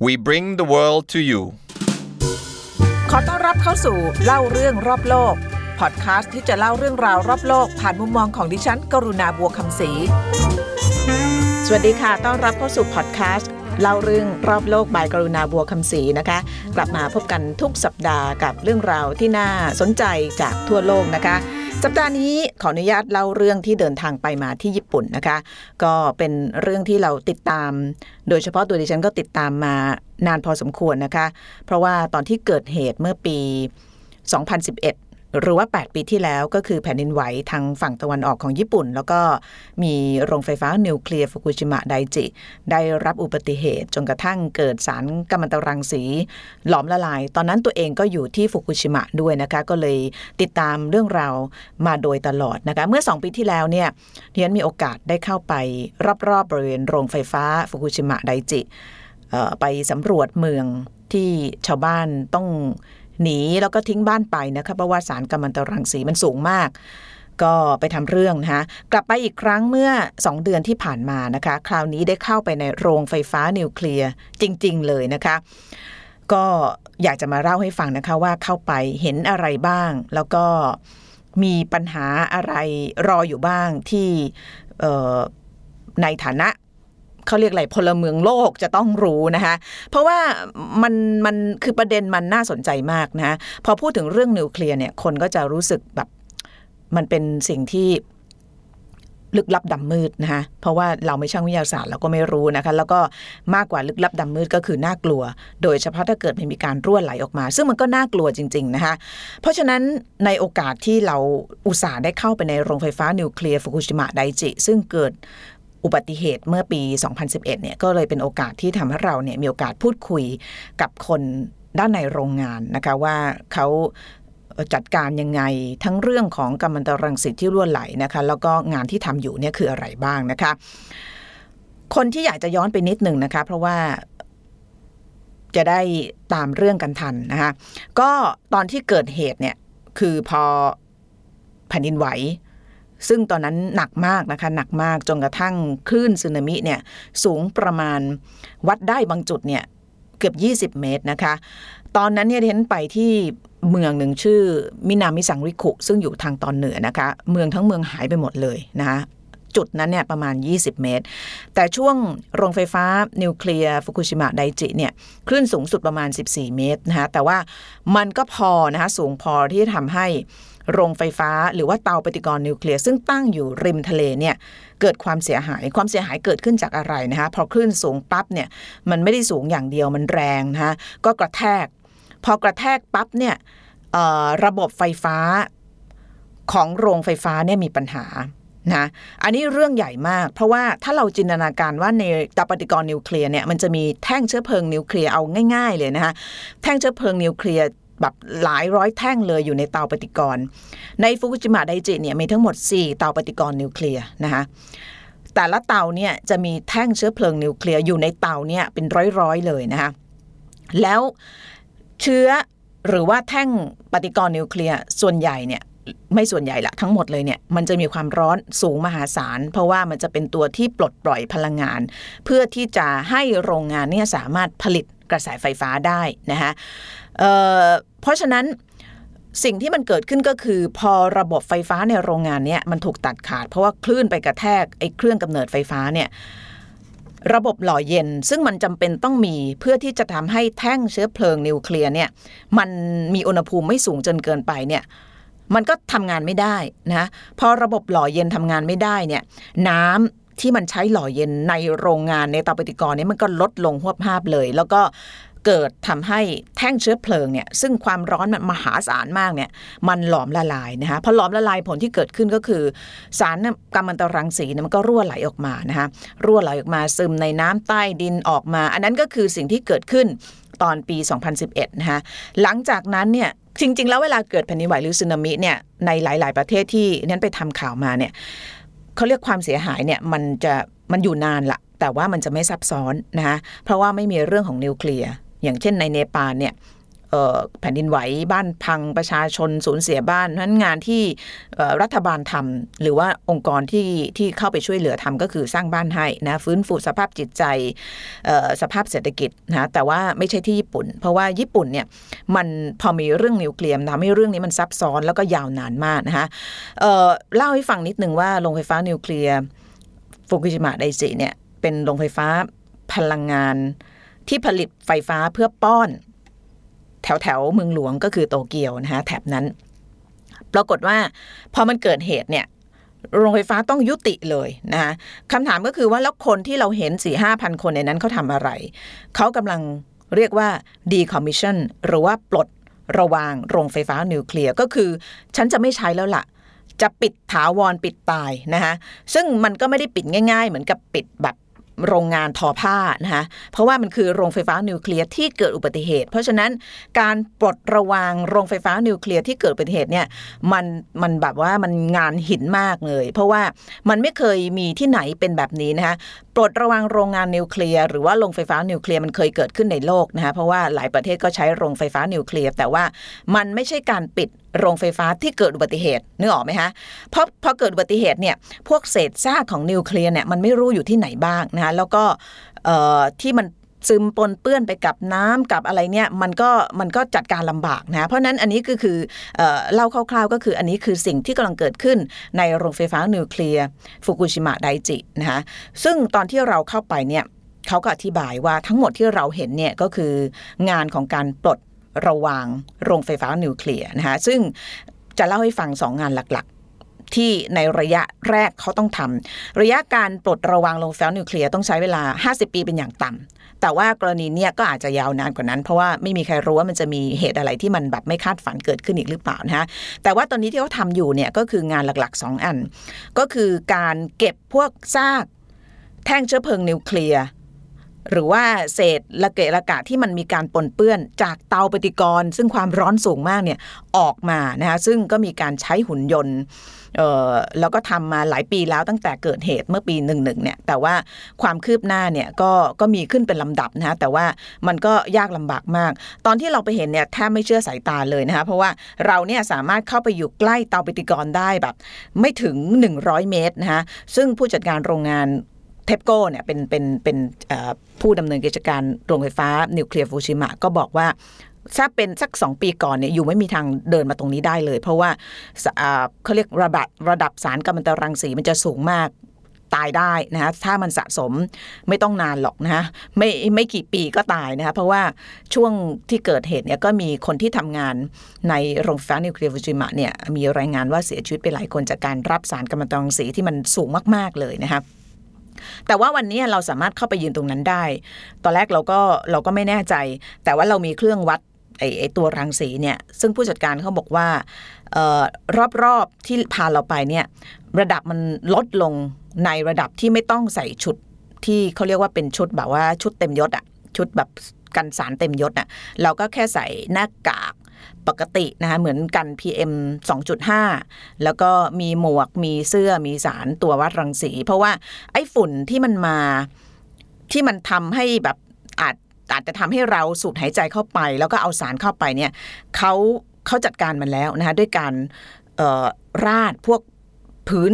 We bring the world to you ขอต้อนรับเข้าสู่เล่าเรื่องรอบโลก พอดแคสต์ที่จะเล่าเรื่องราวรอบโลก ผ่านมุมมองของดิฉัน กรุณาบัวคำศรี สวัสดีค่ะ ต้อนรับเข้าสู่พอดแคสต์เล่าเรื่องรอบโลกบายกรุณาบัวคำศรีนะคะ กลับมาพบกันทุกสัปดาห์กับเรื่องราวที่น่าสนใจจากทั่วโลกนะคะ สัปดาห์นี้ขออนุญาตเล่าเรื่องที่เดินทางไปมาที่ญี่ปุ่นนะคะ ก็เป็นเรื่องที่เราติดตาม โดยเฉพาะตัวดิฉันก็ติดตามมานานพอสมควรนะคะ เพราะว่าตอนที่เกิดเหตุเมื่อปี 2011 หรือว่า 8 ปีที่แล้วก็คือแผ่นดินไหวทางฝั่งตะวันออกของญี่ปุ่น แล้วก็มีโรงไฟฟ้านิวเคลียร์ฟุกุชิมะไดจิ ได้รับอุบัติเหตุจนกระทั่งเกิดสารกัมมันตรังสี หลอมละลาย ตอนนั้นตัวเองก็อยู่ที่ฟุกุชิมะด้วยนะคะก็เลยติดตามเรื่องราวมาโดยตลอดนะคะเมื่อ 2 ปีที่แล้วเนี่ยเรียนมีโอกาสได้เข้าไปรอบๆบริเวณโรงไฟฟ้าฟุกุชิมะไดจิไปสำรวจเมืองที่ชาวบ้านต้อง หนีแล้วก็ทิ้งบ้านไปนะคะเพราะว่าสารกัมมันตรังสีมันสูงมาก ก็ไปทำเรื่องนะคะกลับไปอีกครั้งเมื่อ 2 เดือนที่ผ่านมานะคะ คราวนี้ได้เข้าไปในโรงไฟฟ้านิวเคลียร์จริง ๆ เลยนะคะ ก็อยากจะมาเล่าให้ฟังนะคะว่าเข้าไปเห็นอะไรบ้าง แล้วก็มีปัญหาอะไรรออยู่บ้างที่ในฐานะ เขาเรียกอะไรพลเมืองโลกจะต้องรู้นะคะเพราะว่ามันมันคือประเด็นมันน่าสนใจมากนะคะพอพูดถึงเรื่องนิวเคลียร์เนี่ยคนก็จะรู้สึกแบบมันเป็นสิ่งที่ลึกลับดำมืดนะคะเพราะว่าเราไม่ช่างวิทยาศาสตร์เราก็ไม่รู้นะคะ แล้วก็มากกว่าลึกลับดำมืดก็คือน่ากลัว โดยเฉพาะถ้าเกิดมันมีการรั่วไหลออกมา ซึ่งมันก็น่ากลัวจริง ๆ นะคะเพราะฉะนั้นในโอกาสที่เราอุตส่าห์ได้เข้าไปในโรงไฟฟ้านิวเคลียร์ฟุกุชิมะไดจิ ซึ่งเกิด อุบัติเหตุเมื่อปี 2011 เนี่ยก็เลยเป็นโอกาสที่ทำให้เราเนี่ยมีโอกาสพูดคุยกับคนด้านในโรงงานนะคะว่าเขาจัดการยังไงทั้งเรื่องของกัมมันตรังสีที่รั่วไหลนะคะแล้วก็งานที่ทำอยู่เนี่ยคืออะไรบ้างนะคะ คนที่อยากจะย้อนไปนิดหนึ่งนะคะ เพราะว่าจะได้ตามเรื่องกันทันนะคะก็ตอนที่เกิดเหตุเนี่ยคือพอแผ่นดินไหว ซึ่งตอนนั้นหนักมากนะคะหนักมากจนกระทั่งคลื่นสึนามิเนี่ยสูงประมาณวัดได้บางจุดเนี่ยเกือบ 20 เมตรนะคะ ตอนนั้นเนี่ยเห็นไปที่เมืองหนึ่งชื่อมินามิสังริคุ ซึ่งอยู่ทางตอนเหนือนะคะ เมืองทั้งเมืองหายไปหมดเลยนะคะจุดนั้นเนี่ยประมาณ 20 เมตร แต่ช่วงโรงไฟฟ้านิวเคลียร์ฟุกุชิมะไดจิเนี่ยคลื่นสูงสุดประมาณ 14 เมตรนะคะแต่ว่ามันก็พอนะคะสูงพอที่จะทำให้ โรงไฟฟ้า หรือว่าเตาปฏิกรณ์นิวเคลียร์ซึ่งตั้งอยู่ริมทะเลเนี่ยเกิดความเสียหายความเสียหายเกิดขึ้นจากอะไรนะคะพอคลื่นสูงปั๊บเนี่ยมันไม่ได้สูงอย่างเดียวมันแรงนะคะก็กระแทก พอกระแทกปั๊บเนี่ยระบบไฟฟ้าของโรงไฟฟ้าเนี่ยมีปัญหานะอันนี้เรื่องใหญ่มาก เพราะว่าถ้าเราจินตนาการว่าในเตาปฏิกรณ์นิวเคลียร์เนี่ยมันจะมีแท่งเชื้อเพลิงนิวเคลียร์เอาง่าย ๆ เลยนะคะแท่งเชื้อเพลิงนิวเคลียร์ แบบหลายร้อยแท่งเลยอยู่ในเตาปฏิกรณ์ ในฟุกุชิมะไดจิเนี่ยมีทั้งหมด 4 เตาปฏิกรณ์นิวเคลียร์นะคะแต่ละเตาเนี่ยจะมีแท่งเชื้อเพลิงนิวเคลียร์อยู่ในเตาเนี่ยเป็นร้อยๆเลยนะคะแล้วเชื้อหรือว่าแท่งปฏิกรณ์นิวเคลียร์ส่วนใหญ่เนี่ยไม่ส่วนใหญ่ละทั้งหมดเลยเนี่ยมันจะมีความร้อนสูงมหาศาล เพราะว่ามันจะเป็นตัวที่ปลดปล่อยพลังงาน เพื่อที่จะให้โรงงานเนี่ยสามารถผลิต กระแสไฟฟ้าได้นะคะเเพราะฉะนั้นสิ่งที่มันเกิดขึ้นก็คือ พอระบบไฟฟ้าในโรงงานเนี่ยมันถูกตัดขาด เพราะว่าคลื่นไปกระแทกไอ้เครื่องกำเนิดไฟฟ้าเนี่ยระบบหล่อเย็น ซึ่งมันจำเป็นต้องมีเพื่อที่จะทำให้แท่งเชื้อเพลิงนิวเคลียร์เนี่ยมันมีอุณหภูมิไม่สูงจนเกินไปเนี่ยมันก็ทำงานไม่ได้นะพอระบบหล่อเย็นทำงานไม่ได้เนี่ยน้ำ ที่มันใช้หล่อเย็นในโรงงานในเตาปฏิกรณ์นี่ยมันก็ลดลงหวบภาพเลย แล้วก็เกิดทำให้แท่งเชื้อเพลิงเนี่ยซึ่งความร้อนมันมหาศาลมากเนี่ยมันหลอมละลายนะคะพอหลอมละลายผลที่เกิดขึ้นก็คือ สารกัมมันตรังสีเนี่ยมันก็รั่วไหลออกมานะคะรั่วไหลออกมาซึมในน้ำใต้ดินออกมา อันนั้นก็คือสิ่งที่เกิดขึ้นตอนปี 2011 นะคะหลังจากนั้นเนี่ยจริง ๆ แล้วเวลาเกิดแผ่นดินไหวหรือสึนามิเนี่ยในหลาย ๆ ประเทศที่นั้นไปทำข่าวมาเนี่ย เขาเรียกความเสียหายเนี่ยมันจะมันอยู่นานละแต่ว่ามันจะไม่ซับซ้อนนะคะเพราะว่าไม่มีเรื่องของนิวเคลียร์อย่างเช่นในเนปาลเนี่ย แผ่นดินไหวบ้านพังประชาชนสูญเสียบ้านนั้นงานที่รัฐบาลทำหรือว่าองค์กรที่ที่เข้าไปช่วยเหลือทำก็คือสร้างบ้านให้นะฟื้นฟูสภาพจิตใจสภาพเศรษฐกิจนะแต่ว่าไม่ใช่ที่ญี่ปุ่น เพราะว่าญี่ปุ่นเนี่ยมันพอมีเรื่องนิวเคลียร์ทำให้เรื่องนี้มันซับซ้อนแล้วก็ยาวนานมากนะคะเเล่าให้ฟังนิดนึงว่าโรงไฟฟ้านิวเคลียร์ฟุกุชิมะไดจิเนี่ยเป็นโรงไฟฟ้าพลังงานที่ผลิตไฟฟ้าเพื่อป้อน แถวแถวๆเมืองหลวงก็คือโตเกียวนะคะแถบนั้น ปรากฏว่าพอมันเกิดเหตุเนี่ยโรงไฟฟ้าต้องยุติเลยนะคะคำถามก็คือว่าแล้วคนที่เราเห็น4ี่ห้าพันคนในนั้นเขาทำอะไร เขากำลังเรียกว่า decommission หรือว่าปลดระวางโรงไฟฟ้านิวเคลียร์ก็คือ ฉันจะไม่ใช้แล้วล่ะ จะปิดถาวรปิดตายนะคะซึ่งมันก็ไม่ได้ปิดง่าย ๆ เหมือนกับปิดแบบ โรงงานทอผ้านะคะเพราะว่ามันคือโรงไฟฟ้านิวเคลียร์ที่เกิดอุบัติเหตุ เพราะฉะนั้นการปลดระวางโรงไฟฟ้านิวเคลียร์ที่เกิดอุบัติเหตุเนี่ยมันมันแบบว่ามันงานหินมากเลย เพราะว่ามันไม่เคยมีที่ไหนเป็นแบบนี้นะคะปลดระวางโรงงานนิวเคลียร์หรือว่าโรงไฟฟ้านิวเคลียร์มันเคยเกิดขึ้นในโลกนะคะเพราะว่าหลายประเทศก็ใช้โรงไฟฟ้านิวเคลียร์แต่ว่ามันไม่ใช่การปิดโรงไฟฟ้าที่เกิดอุบัติเหตุนึกออกไหมคะเพราะพอเกิดอุบัติเหตุเนี่ยพวกเศษซากของนิวเคลียร์เนี่ยมันไม่รู้อยู่ที่ไหนบ้างนะคะแล้วก็ที่มันซึมปนเปื้อนไปกับน้ำกับอะไรเนี่ยมันก็มันก็จัดการลำบากนะเพราะฉะนั้นอันนี้ก็คือเออเล่าคร่าวๆ ก็คืออันนี้คือสิ่งที่กำลังเกิดขึ้นในโรงไฟฟ้านิวเคลียร์ฟุกุชิมะไดจินะคะซึ่งตอนที่เราเข้าไปเนี่ยเขาก็อธิบายว่าทั้งหมดที่เราเห็นเนี่ยก็คืองานของการปลด ระวางโรงไฟฟ้านิวเคลียร์นะคะซึ่งจะเล่าให้ฟังสองงานหลักๆ ที่ในระยะแรกเขาต้องทำระยะการปลดระวางโรงไฟฟ้านิวเคลียร์ต้องใช้เวลา 50 ปีเป็นอย่างต่ำแต่ว่ากรณีเนี้ยก็อาจจะยาวนานกว่านั้น เพราะว่าไม่มีใครรู้ว่ามันจะมีเหตุอะไรที่มันแบบไม่คาดฝันเกิดขึ้นอีกหรือเปล่านะฮะแต่ว่าตอนนี้ที่เขาทำอยู่เนี่ยก็คืองานหลักๆ 2 อัน ก็คือการเก็บพวกซากแท่งเชื้อเพลิงนิวเคลียร์ หรือว่าเศษระเกะระกะที่มันมีการปนเปื้อนจากเตาปฏิกรณ์ ซึ่งความร้อนสูงมากเนี่ยออกมานะคะซึ่งก็มีการใช้หุ่นยนต์แล้วก็ทำมาหลายปีแล้วตั้งแต่เกิดเหตุเมื่อปีหนึ่งหนึ่งเนี่ยแต่ว่าความคืบหน้าเนี่ยก็ก็มีขึ้นเป็นลำดับนะคะแต่ว่ามันก็ยากลำบากมาก ตอนที่เราไปเห็นเนี่ยแทบไม่เชื่อสายตาเลยนะคะเพราะว่าเราเนี่ยสามารถเข้าไปอยู่ใกล้เตาปฏิกรณ์ได้แบบ ไม่ถึง 100 เมตรนะคะซึ่งผู้จัดการโรงงาน เทปโก้เนี่ยเป็นเป็นเป็นผู้ดำเนินกิจการโรงไฟฟ้านิวเคลียร์ฟุกุชิมะก็บอกว่าถ้าเป็นสักสองปีก่อนเนี่ยอยู่ไม่มีทางเดินมาตรงนี้ได้เลย เพราะว่าเขาเรียกระดับระดับสารกัมมันตรังสีมันจะสูงมากตายได้นะคะถ้ามันสะสมไม่ต้องนานหรอกนะคะไม่ไม่กี่ปีก็ตายนะคะเพราะว่าช่วงที่เกิดเหตุเนี่ยก็มีคนที่ทำงานในโรงไฟฟ้านิวเคลียร์ฟุกุชิมะเนี่ยมีรายงานว่าเสียชีวิตไปหลายคนจากการรับสารกัมมันตรังสีที่มันสูงมาก ๆเลยนะคะ แต่ว่าวันนี้เราสามารถเข้าไปยืนตรงนั้นได้ ตอนแรกเราก็เราก็ไม่แน่ใจ แต่ว่าเรามีเครื่องวัดไอ้ไอตัวรังสีเนี่ยซึ่งผู้จัดการเขาบอกว่าเอ่อรอบๆที่พาเราไปเนี่ยระดับมันลดลงในระดับที่ไม่ต้องใส่ชุดที่เขาเรียกว่าเป็นชุดแบบว่าชุดเต็มยศอะชุดแบบ กันสารเต็มยศอะเราก็แค่ใส่หน้ากากปกตินะคะเหมือนกัน PM 2.5 แล้วก็มีหมวกมีเสื้อมีสารตัววัดรังสี เพราะว่าไอ้ฝุ่นที่มันมาที่มันทำให้แบบอาจอาจจะทำให้เราสูดหายใจเข้าไป แล้วก็เอาสารเข้าไปเนี่ยเขาเขาจัดการมันแล้วนะคะด้วยการราดพวกพื้น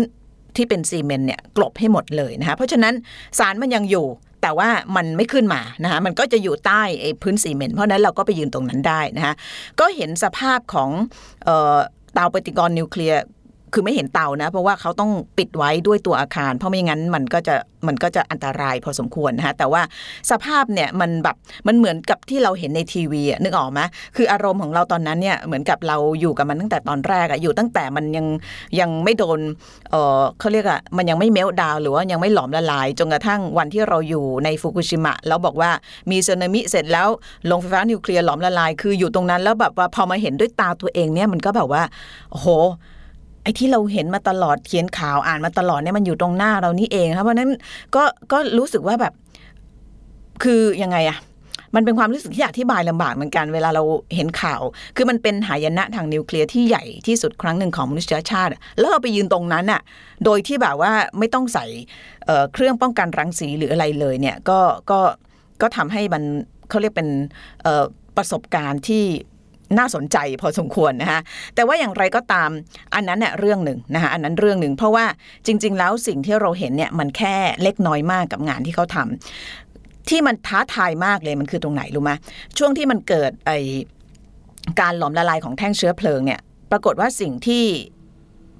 ที่เป็นซีเมนต์เนี่ยกลบให้หมดเลยนะคะเพราะฉะนั้นสารมันยังอยู่ แต่ว่ามันไม่ขึ้นมานะคะมันก็จะอยู่ใต้ไอ้พื้นซีเมนต์เพราะนั้นเราก็ไปยืนตรงนั้นได้นะคะก็เห็นสภาพของเอ่อเตาปฏิกรณ์นิวเคลียร์ คือไม่เห็นเตานะ เพราะว่าเขาต้องปิดไว้ด้วยตัวอาคาร เพราะไม่งั้นมันก็จะมันก็จะอันตรายพอสมควรนะคะแต่ว่าสภาพเนี่ยมันแบบมันเหมือนกับที่เราเห็นในทีวีนึกออกไหมคืออารมณ์ของเราตอนนั้นเนี่ยเหมือนกับเราอยู่กับมันตั้งแต่ตอนแรกอะอยู่ตั้งแต่มันยังยังไม่โดนเออเขาเรียกอะมันยังไม่เมลดาวหรือว่ายังไม่หลอมละลายจนกระทั่งวันที่เราอยู่ในฟุกุชิมะแล้วบอกว่ามีสึนามิเสร็จแล้วโรงไฟฟ้านิวเคลียร์หลอมละลาย คืออยู่ตรงนั้นแล้วแบบว่าพอมาเห็นด้วยตาตัวเองเนี่ยมันก็แบบว่าโอ้โห ไอ้ที่เราเห็นมาตลอดเขียนข่าวอ่านมาตลอดเนี่ยมันอยู่ตรงหน้าเรานี่เองครับเพราะนั้นก็ก็รู้สึกว่าแบบ คือยังไงอะมันเป็นความรู้สึกที่อธิบายลำบากเหมือนกันเวลาเราเห็นข่าว คือมันเป็นหายนะทางนิวเคลียร์ที่ใหญ่ที่สุดครั้งหนึ่งของมนุษยชาติ แล้วเราไปยืนตรงนั้นอะโดยที่แบบว่าไม่ต้องใส่เเครื่องป้องกันรังสีหรืออะไรเลยเนี่ยก็ก็ก็ทำให้มันเขาเรียกเป็นประสบการณ์ที่ น่าสนใจพอสมควรนะคะแต่ว่าอย่างไรก็ตามอันนั้นเนี่ยเรื่องหนึ่งนะคะอันนั้นเรื่องหนึ่งเพราะว่าจริง ๆ แล้วสิ่งที่เราเห็นเนี่ยมันแค่เล็กน้อยมากกับงานที่เขาทำที่มันท้าทายมากเลยมันคือตรงไหนรู้ไหมช่วงที่มันเกิดไอการหลอมละลายของแท่งเชื้อเพลิงเนี่ย ปรากฏว่าสิ่งที่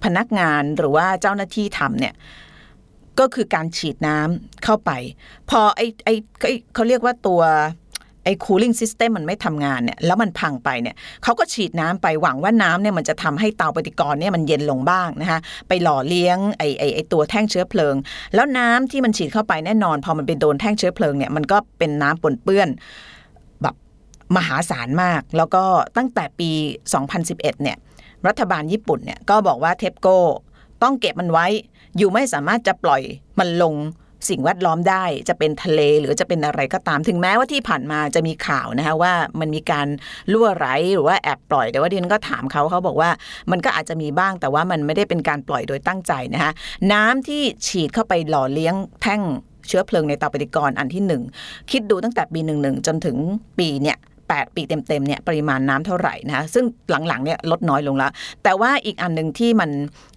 พนักงานหรือว่าเจ้าหน้าที่ทำเนี่ยก็คือการฉีดน้ำเข้าไป พอไอไอเขาเรียกว่าตัว ไอ้ cooling system มันไม่ทำงานเนี่ยแล้วมันพังไปเนี่ยเขาก็ฉีดน้ำไปหวังว่าน้ำเนี่ยมันจะทำให้เตาปฏิกรณ์เนี่ยมันเย็นลงบ้างนะคะไปหล่อเลี้ยงไอ้ไอ้ไอ้ตัวแท่งเชื้อเพลิง แล้วน้ำที่มันฉีดเข้าไปแน่นอน พอมันไปโดนแท่งเชื้อเพลิงเนี่ยมันก็เป็นน้ำปนเปื้อนแบบมหาศาลมาก แล้วก็ตั้งแต่ปี 2011เนี่ยรัฐบาลญี่ปุ่นเนี่ยก็บอกว่าเทปโก้ต้องเก็บมันไว้ อยู่ไม่สามารถจะปล่อยมันลง สิ่งแวดล้อมได้จะเป็นทะเลหรือจะเป็นอะไรก็ตาม ถึงแม้ว่าที่ผ่านมาจะมีข่าวนะคะว่ามันมีการล่วไหลหรือว่าแอบปล่อยแต่ว่าดินก็ถามเขาเขาบอกว่ามันก็อาจจะมีบ้างแต่ว่ามันไม่ได้เป็นการปล่อยโดยตั้งใจนะคะน้ำที่ฉีดเข้าไปหล่อเลี้ยงแท่งเชื้อเพลิงในเตาปฏิกรณ์อันที่หนึ่งคิดดูตั้งแต่ปีหนึ่งหนึ่งจนถึงปีเนี่ย 8 ปีเต็มๆเนี่ยปริมาณน้ำเท่าไหร่นะคะซึ่งหลังๆเนี่ยลดน้อยลงแล้ว แต่ว่าอีกอันหนึ่งที่มัน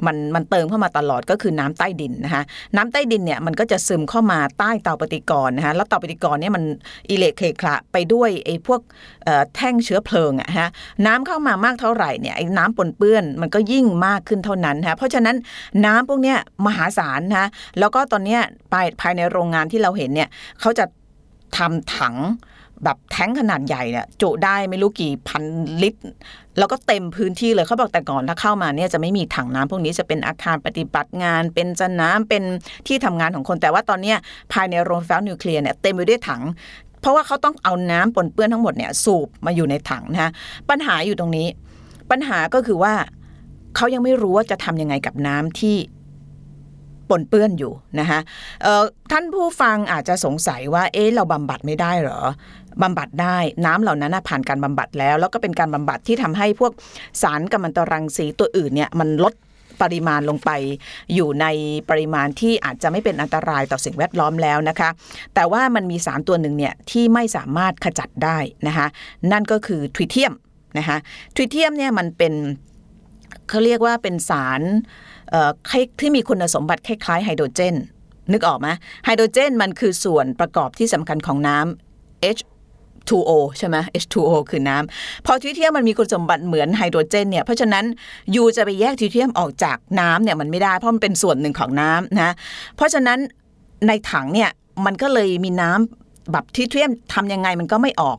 มันมันเติมเข้ามาตลอดก็คือน้ำใต้ดินนะคะน้ำใต้ดินเนี่ยมันก็จะซึมเข้ามาใต้เตาปฏิกรณ์นะคะแล้วเตาปฏิกรณ์เนี่ยมันอิเล็กเคคละไปด้วยไอ้พวกแท่งเชื้อเพลิงอะฮะน้ำเข้ามามากเท่าไหร่เนี่ยไอ้น้ำปนเปื้อนมันก็ยิ่งมากขึ้นเท่านั้นนะเพราะฉะนั้นน้ำพวกเนี้ยมหาศาลนะแล้วก็ตอนเนี้ยภายในโรงงานที่เราเห็นเนี่ยเขาจะทำถัง แบบแท้งขนาดใหญ่เนี่ยจุได้ไม่รู้กี่พันลิตร แล้วก็เต็มพื้นที่เลยเขาบอกแต่ก่อนถ้าเข้ามาเนี่ยจะไม่มีถังน้ำพวกนี้จะเป็นอาคารปฏิบัติงาน เป็นจะน้ำเป็นที่ทำงานของคน แต่ว่าตอนนี้ภายในโรงไฟฟ้านิวเคลียร์เนี่ยเต็มไปด้วยถัง เพราะว่าเขาต้องเอาน้ำปนเปื้อนทั้งหมดเนี่ยสูบมาอยู่ในถังนะปัญหาอยู่ตรงนี้ ปัญหาก็คือว่าเขายังไม่รู้ว่าจะทำยังไงกับน้ำที่ ปนเปื้อนอยู่นะคะท่านผู้ฟังอาจจะสงสัยว่าเอ๊ะเราบำบัดไม่ได้เหรอบำบัดได้น้ำเหล่านั้นผ่านการบำบัดแล้ว แล้วก็เป็นการบำบัดที่ทำให้พวกสารกัมมันตรังสีตัวอื่นเนี่ยมันลดปริมาณลงไปอยู่ในปริมาณที่อาจจะไม่เป็นอันตรายต่อสิ่งแวดล้อมแล้วนะคะ แต่ว่ามันมีสารตัวหนึ่งเนี่ยที่ไม่สามารถขจัดได้นะคะนั่นก็คือทริเทียมนะคะทริเทียมเนี่ยมันเป็นเขาเรียกว่าเป็นสาร ที่มีคุณสมบัติคล้ายๆไฮโดรเจน นึกออกไหมไฮโดรเจนมันคือส่วนประกอบที่สำคัญของน้ำ H 2O ใช่ไหม H2O คือน้ำพอทิเทียมมันมีคุณสมบัติเหมือนไฮโดรเจนเนี่ยเพราะฉะนั้นยูจะไปแยกทิเทียมออกจากน้ำเนี่ยมันไม่ได้เพราะมันเป็นส่วนหนึ่งของน้ำนะเพราะฉะนั้นในถังเนี่ยมันก็เลยมีน้ำแบบทิเทียมทำยังไงมันก็ไม่ออก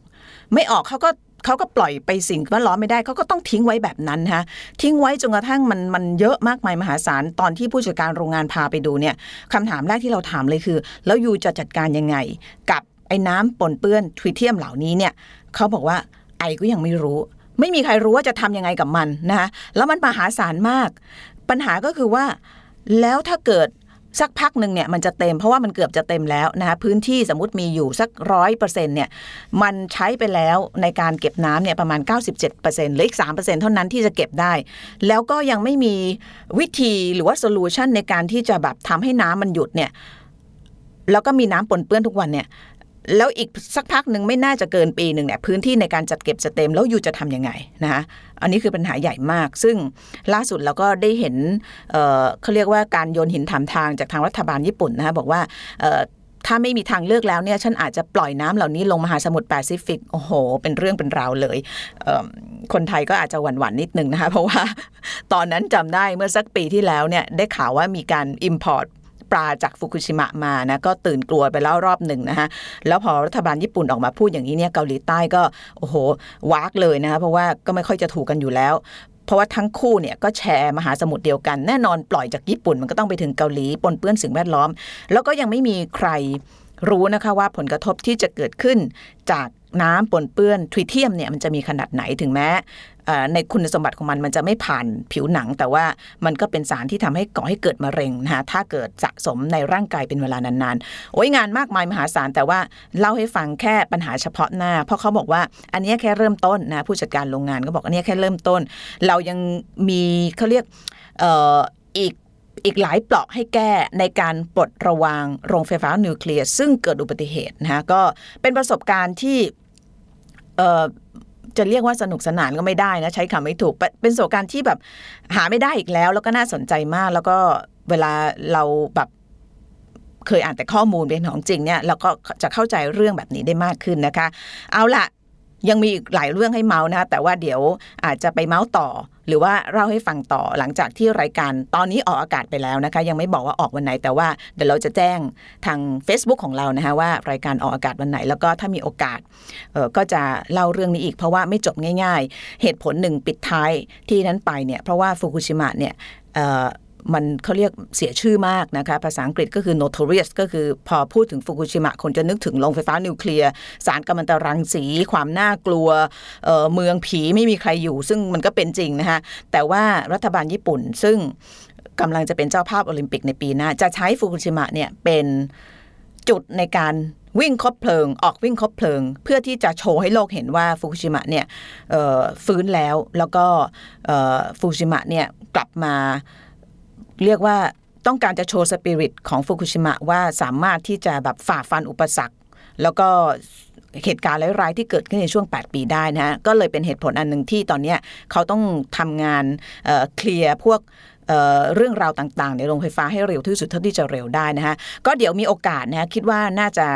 ไม่ออกเขาก็ เขาก็ปล่อยไปสิ่งแวดล้อมไม่ได้เขาก็ต้องทิ้งไว้แบบนั้นฮะทิ้งไว้จนกระทั่งมันมันเยอะมากมายมหาศาลตอนที่ผู้จัดการโรงงานพาไปดูเนี่ยคำถามแรกที่เราถามเลยคือ แล้วยูจะจัดการยังไง กับไอ้น้ำปนเปื้อนทวิเทียมเหล่านี้เนี่ยเขาบอกว่าไอก็ยังไม่รู้ ไม่มีใครรู้ว่าจะทำยังไงกับมันนะคะแล้วมันมหาศาลมาก ปัญหาก็คือว่า แล้วถ้าเกิด สักพักหนึ่งเนี่ยมันจะเต็มเพราะว่ามันเกือบจะเต็มแล้วนะคะพื้นที่สมมติมีอยู่สักร้อยเปอร์เซ็นต์เนี่ยมันใช้ไปแล้วในการเก็บน้ำเนี่ยประมาณ 97%เซ็นต์หลืออีกสามเท่านั้นที่จะเก็บได้ แล้วก็ยังไม่มีวิธีหรือว่า solution ในการที่จะแบบทำให้น้ำมันหยุดเนี่ยแล้วก็มีน้ำปนเปื้อนทุกวันเนี่ย แล้วอีกสักพักหนึ่งไม่น่าจะเกินปีหนึ่งเนี่ยพื้นที่ในการจัดเก็บจะเต็มแล้วอยู่จะทำยังไงนะคะอันนี้คือปัญหาใหญ่มาก ซึ่งล่าสุดเราก็ได้เห็นเเขาเรียกว่าการโยนหินถามทางจากทางรัฐบาลญี่ปุ่นนะคะบอกว่าถ้าไม่มีทางเลือกแล้วเนี่ยฉันอาจจะปล่อยน้ำเหล่านี้ลงมหาสมุทรแปซิฟิกโอ้โห เป็นเรื่องเป็นราวเลยคนไทยก็อาจจะหวั่นหวั่นนิดนึงนะคะ เพราะว่าตอนนั้นจำได้เมื่อสักปีที่แล้วเนี่ยได้ข่าวว่ามีการ import ปลาจากฟุกุชิมะมานะก็ตื่นกลัวไปแล้วรอบหนึ่งนะคะแล้วพอรัฐบาลญี่ปุ่นออกมาพูดอย่างนี้เนี่ยเกาหลีใต้ก็โอ้โหวากเลยนะคะเพราะว่าก็ไม่ค่อยจะถูกกันอยู่แล้วเพราะว่าทั้งคู่เนี่ยก็แชร์มหาสมุทรเดียวกันแน่นอนปล่อยจากญี่ปุ่นมันก็ต้องไปถึงเกาหลีปนเปื้อนสิ่งแวดล้อม แล้วก็ยังไม่มีใครรู้นะคะว่าผลกระทบที่จะเกิดขึ้นจาก น้ำปนเปื้อนทริเทียมเนี่ยมันจะมีขนาดไหนถึงแม้ในคุณสมบัติของมันมันจะไม่ผ่านผิวหนัง แต่ว่ามันก็เป็นสารที่ทำให้ก่อให้เกิดมะเร็งนะคะถ้าเกิดสะสมในร่างกายเป็นเวลานานๆ โอ้ยงานมากมายมหาศาลแต่ว่าเล่าให้ฟังแค่ปัญหาเฉพาะหน้า เพราะเขาบอกว่าอันนี้แค่เริ่มต้นนะผู้จัดการโรงงานก็บอกอันนี้แค่เริ่มต้น เรายังมีเขาเรียกอีก อีกหลายเปราะให้แก้ในการปลดระวางโรงไฟฟ้านิวเคลียร์ซึ่งเกิดอุบัติเหตุนะคะก็เป็นประสบการณ์ที่จะเรียกว่าสนุกสนานก็ไม่ได้นะใช้คำไม่ถูกเป็นเป็นประสบการณ์ที่แบบหาไม่ได้อีกแล้ว แล้วก็น่าสนใจมาก แล้วก็เวลาเราแบบเคยอ่านแต่ข้อมูลเป็นของจริงเนี่ยเราก็จะเข้าใจเรื่องแบบนี้ได้มากขึ้นนะคะ เอาล่ะ ยังมีอีกหลายเรื่องให้เมาส์นะคะแต่ว่าเดี๋ยวอาจจะไปเมาส์ต่อ หรือว่าเล่าให้ฟังต่อหลังจากที่รายการตอนนี้ออกอากาศไปแล้วนะคะ ยังไม่บอกว่าออกวันไหน แต่ว่าเดี๋ยวเราจะแจ้งทาง Facebook ของเรานะคะว่ารายการออกอากาศวันไหน แล้วก็ถ้ามีโอกาสเออก็จะเล่าเรื่องนี้อีกเพราะว่าไม่จบง่าย ๆ เหตุผลหนึ่งปิดท้ายที่นั้นไปเนี่ยเพราะว่าฟุกุชิมะเนี่ยออ มันเขาเรียกเสียชื่อมากนะคะ ภาษาอังกฤษก็คือ notorious ก็คือพอพูดถึงฟุกุชิมะคนจะนึกถึงโรงไฟฟ้านิวเคลียร์ สารกัมมันตรังสี ความน่ากลัวเเมืองผีไม่มีใครอยู่ ซึ่งมันก็เป็นจริงนะคะแต่ว่ารัฐบาลญี่ปุ่นซึ่งกำลังจะเป็นเจ้าภาพโอลิมปิกในปีหน้า จะใช้ฟุกุชิมะเนี่ยเป็นจุดในการวิ่งคบเพลิง ออกวิ่งคบเพลิง เพื่อที่จะโชว์ให้โลกเห็นว่าฟุกุชิมะเนี่ยฟื้นแล้วแล้วก็ฟุกุชิมะเนี่ยกลับมา เรียกว่าต้องการจะโชว์สปิริตของฟุกุชิมะว่าสามารถที่จะแบบฝ่าฟันอุปสรรค แล้วก็เหตุการณ์ร้ายๆที่เกิดขึ้นในช่วง 8 ปีได้นะฮะก็เลยเป็นเหตุผลอันหนึ่งที่ตอนนี้เขาต้องทำงานเเคลียร์พวก เเรื่องราวต่างๆ ในโรงไฟฟ้าให้เร็วที่สุดเท่าที่จะเร็วได้นะฮะก็เดี๋ยวมีโอกาสนะฮะคิดว่าน่าจะ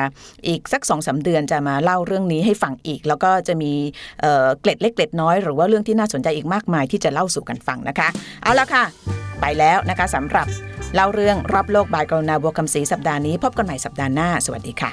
อีกสักสองสาเดือนจะมาเล่าเรื่องนี้ให้ฟังอีก แล้วก็จะมีเเกล็ดเล็กเกล็ดน้อย หรือว่าเรื่องที่น่าสนใจอีกมากมายที่จะเล่าสู่กันฟังนะคะ เอาละค่ะ ไปแล้วนะคะสำหรับเล่าเรื่องรอบโลกบายกรุณาบัวคำศรีสัปดาห์นี้ พบกันใหม่สัปดาห์หน้า สวัสดีค่ะ